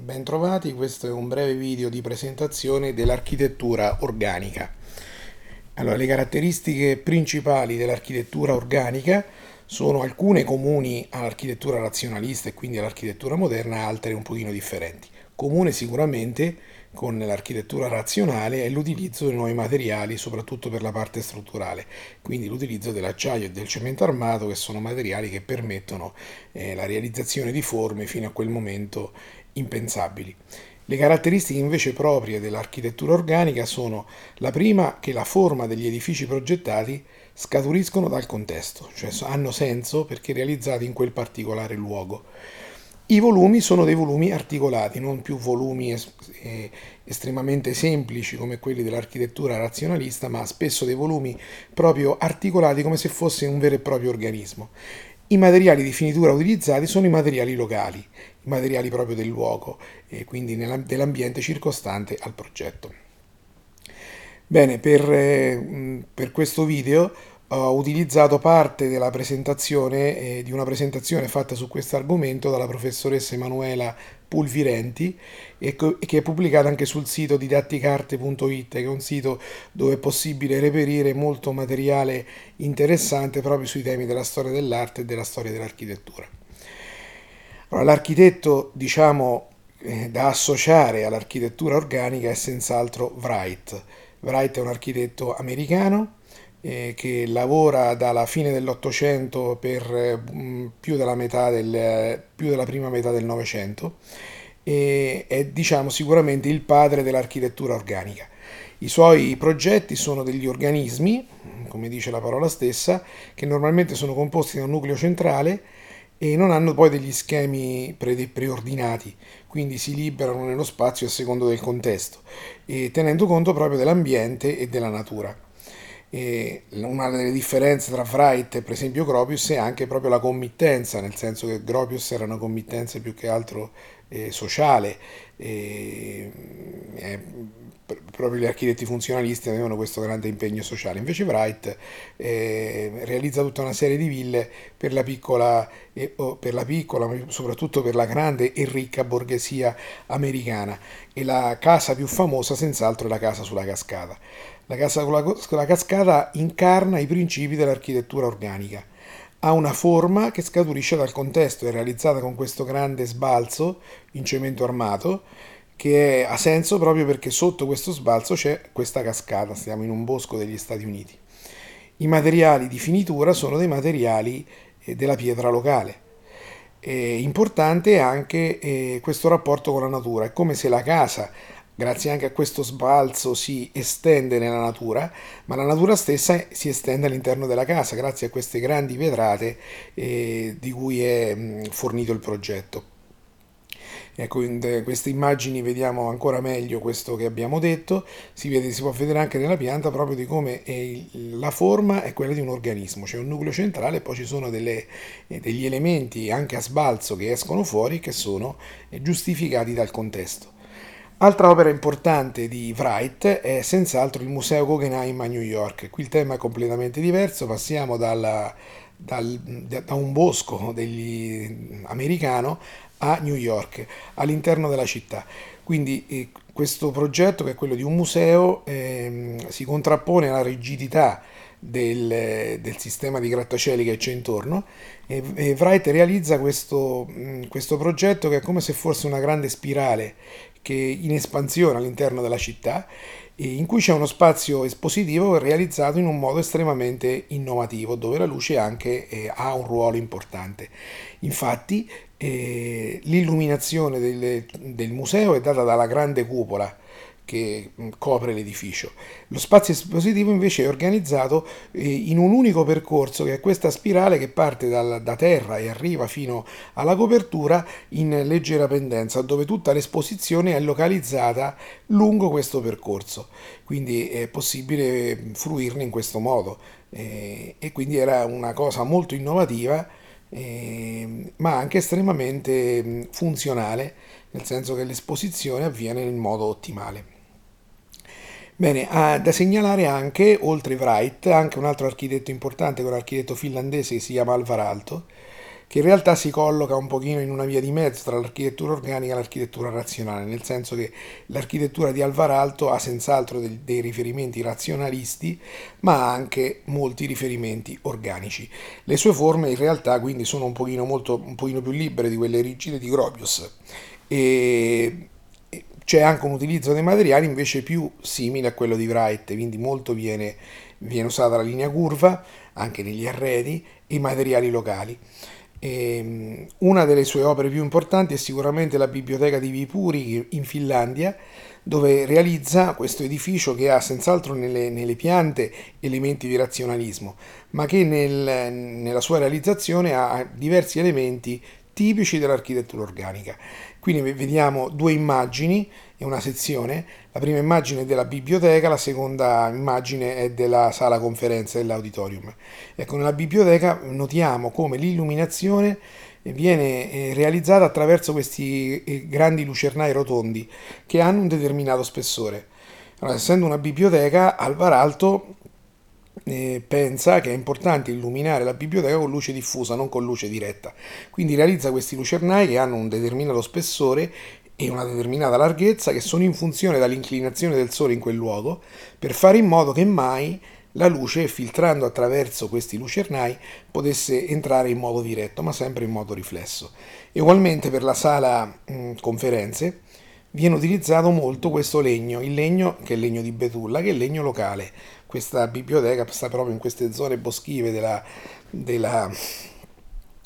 Bentrovati, questo è un breve video di presentazione dell'architettura organica. Allora, le caratteristiche principali dell'architettura organica sono alcune comuni all'architettura razionalista e quindi all'architettura moderna, altre un pochino differenti. Comune sicuramente con l'architettura razionale è l'utilizzo di nuovi materiali, soprattutto per la parte strutturale, quindi l'utilizzo dell'acciaio e del cemento armato, che sono materiali che permettono eh, la realizzazione di forme fino a quel momento impensabili. Le caratteristiche invece proprie dell'architettura organica sono la prima che la forma degli edifici progettati scaturiscono dal contesto, cioè hanno senso perché realizzati in quel particolare luogo. I volumi sono dei volumi articolati, non più volumi es- eh, estremamente semplici come quelli dell'architettura razionalista, ma spesso dei volumi proprio articolati come se fosse un vero e proprio organismo. I materiali di finitura utilizzati sono i materiali locali, i materiali proprio del luogo e quindi dell'ambiente circostante al progetto. Bene, per, eh, per questo video ho utilizzato parte della presentazione, eh, di una presentazione fatta su questo argomento dalla professoressa Emanuela Pulvirenti e che è pubblicata anche sul sito didatticarte.it, che è un sito dove è possibile reperire molto materiale interessante proprio sui temi della storia dell'arte e della storia dell'architettura. Allora, l'architetto, diciamo, eh, da associare all'architettura organica è senz'altro Wright. Wright è un architetto americano eh, che lavora dalla fine dell'Ottocento per eh, più, della del, più della prima metà del Novecento e è diciamo, sicuramente il padre dell'architettura organica. I suoi progetti sono degli organismi, come dice la parola stessa, che normalmente sono composti da un nucleo centrale e non hanno poi degli schemi pre- preordinati, quindi si liberano nello spazio a secondo del contesto, tenendo conto proprio dell'ambiente e della natura. E una delle differenze tra Wright e per esempio Gropius è anche proprio la committenza, nel senso che Gropius era una committenza più che altro eh, sociale, eh, eh, proprio gli architetti funzionalisti avevano questo grande impegno sociale. Invece Wright eh, realizza tutta una serie di ville per la piccola, per la piccola, ma soprattutto per la grande e ricca borghesia americana. E la casa più famosa senz'altro è la casa sulla cascata. La casa con la cascata incarna i principi dell'architettura organica. Ha una forma che scaturisce dal contesto, è realizzata con questo grande sbalzo in cemento armato che ha senso proprio perché sotto questo sbalzo c'è questa cascata, stiamo in un bosco degli Stati Uniti. I materiali di finitura sono dei materiali eh, della pietra locale. È importante anche eh, questo rapporto con la natura, è come se la casa grazie anche a questo sbalzo si estende nella natura, ma la natura stessa si estende all'interno della casa grazie a queste grandi vetrate eh, di cui è mh, fornito il progetto. Ecco, in queste immagini vediamo ancora meglio questo che abbiamo detto, si, vede, si può vedere anche nella pianta proprio di come la forma è quella di un organismo, c'è un nucleo centrale e poi ci sono delle, eh, degli elementi anche a sbalzo che escono fuori che sono eh, giustificati dal contesto. Altra opera importante di Wright è senz'altro il Museo Guggenheim a New York. Qui il tema è completamente diverso, passiamo dalla, dal, da un bosco degli, americano a New York, all'interno della città. Quindi eh, questo progetto, che è quello di un museo, eh, si contrappone alla rigidità del, del, sistema di grattacieli che c'è intorno e, e Wright realizza questo, questo progetto che è come se fosse una grande spirale che in espansione all'interno della città, in cui c'è uno spazio espositivo realizzato in un modo estremamente innovativo, dove la luce anche eh, ha un ruolo importante. Infatti, eh, l'illuminazione del, del museo è data dalla grande cupola che copre l'edificio. Lo spazio espositivo invece è organizzato eh, in un unico percorso che è questa spirale che parte dal, da terra e arriva fino alla copertura in leggera pendenza dove tutta l'esposizione è localizzata lungo questo percorso quindi è possibile fruirne in questo modo eh, e quindi era una cosa molto innovativa eh, ma anche estremamente mm, funzionale nel senso che l'esposizione avviene nel modo ottimale. Bene, ha da segnalare anche, oltre Wright, anche un altro architetto importante, un architetto finlandese che si chiama Alvar Aalto, che in realtà si colloca un pochino in una via di mezzo tra l'architettura organica e l'architettura razionale, nel senso che l'architettura di Alvaralto ha senz'altro dei, dei riferimenti razionalisti, ma anche molti riferimenti organici. Le sue forme in realtà quindi sono un pochino, molto, un pochino più libere di quelle rigide di Gropius e c'è anche un utilizzo dei materiali invece più simile a quello di Wright, quindi molto viene, viene usata la linea curva anche negli arredi e i materiali locali. E ehm, una delle sue opere più importanti è sicuramente la biblioteca di Vipuri in Finlandia, dove realizza questo edificio che ha senz'altro nelle, nelle piante elementi di razionalismo, ma che nel, nella sua realizzazione ha diversi elementi tipici dell'architettura organica. Quindi vediamo due immagini e una sezione. La prima immagine è della biblioteca, la seconda immagine è della sala conferenze dell'auditorium. Ecco, nella biblioteca notiamo come l'illuminazione viene eh, realizzata attraverso questi eh, grandi lucernai rotondi che hanno un determinato spessore. Allora, essendo una biblioteca, Alvaralto eh, pensa che è importante illuminare la biblioteca con luce diffusa, non con luce diretta. Quindi realizza questi lucernai che hanno un determinato spessore e una determinata larghezza che sono in funzione dall'inclinazione del Sole in quel luogo per fare in modo che mai la luce, filtrando attraverso questi lucernai, potesse entrare in modo diretto, ma sempre in modo riflesso. E ugualmente per la sala mh, conferenze viene utilizzato molto questo legno, il legno che è il legno di betulla, che è il legno locale. Questa biblioteca sta proprio in queste zone boschive della, della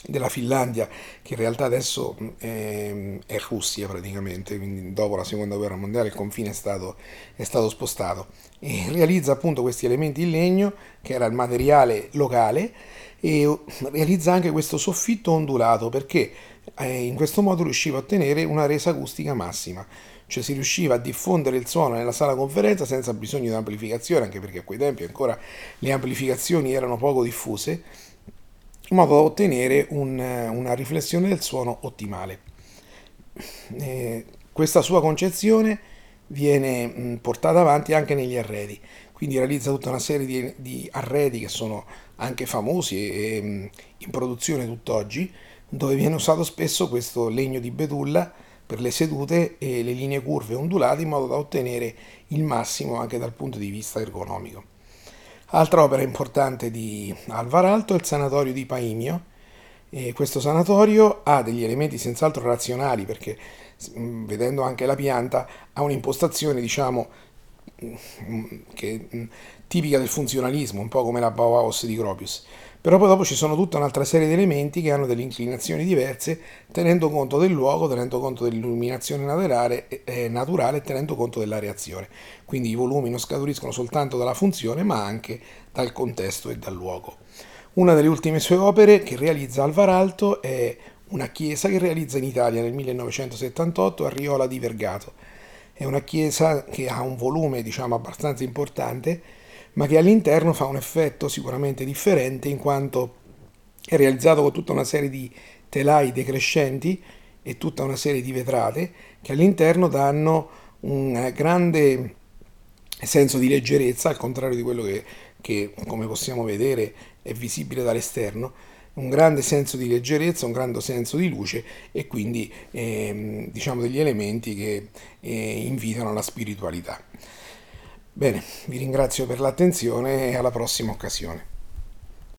della Finlandia, che in realtà adesso è, ehm, è, Russia praticamente, quindi dopo la seconda guerra mondiale il confine è stato, è stato spostato, e realizza appunto questi elementi in legno, che era il materiale locale, e realizza anche questo soffitto ondulato, perché eh, in questo modo riusciva a ottenere una resa acustica massima. Cioè si riusciva a diffondere il suono nella sala conferenza senza bisogno di amplificazione, anche perché a quei tempi ancora le amplificazioni erano poco diffuse in modo da ottenere un, una riflessione del suono ottimale. Eh, questa sua concezione viene mh, portata avanti anche negli arredi, quindi realizza tutta una serie di, di arredi che sono anche famosi e, mh, in produzione tutt'oggi, dove viene usato spesso questo legno di betulla per le sedute e le linee curve ondulate in modo da ottenere il massimo anche dal punto di vista ergonomico. Altra opera importante di Alvaralto è il sanatorio di Paimio. E questo sanatorio ha degli elementi senz'altro razionali perché vedendo anche la pianta ha un'impostazione diciamo che, mm, tipica del funzionalismo, un po' come la Bauhaus di Gropius. Però poi dopo ci sono tutta un'altra serie di elementi che hanno delle inclinazioni diverse, tenendo conto del luogo, tenendo conto dell'illuminazione naturale, eh, naturale e tenendo conto della reazione. Quindi i volumi non scaturiscono soltanto dalla funzione, ma anche dal contesto e dal luogo. Una delle ultime sue opere che realizza Alvaralto è una chiesa che realizza in Italia nel 1978 a Riola di Vergato. È una chiesa che ha un volume diciamo abbastanza importante ma che all'interno fa un effetto sicuramente differente in quanto è realizzato con tutta una serie di telai decrescenti e tutta una serie di vetrate che all'interno danno un grande senso di leggerezza, al contrario di quello che, che come possiamo vedere è visibile dall'esterno, un grande senso di leggerezza, un grande senso di luce e quindi eh, diciamo degli elementi che eh, invitano alla spiritualità. Bene, vi ringrazio per l'attenzione e alla prossima occasione.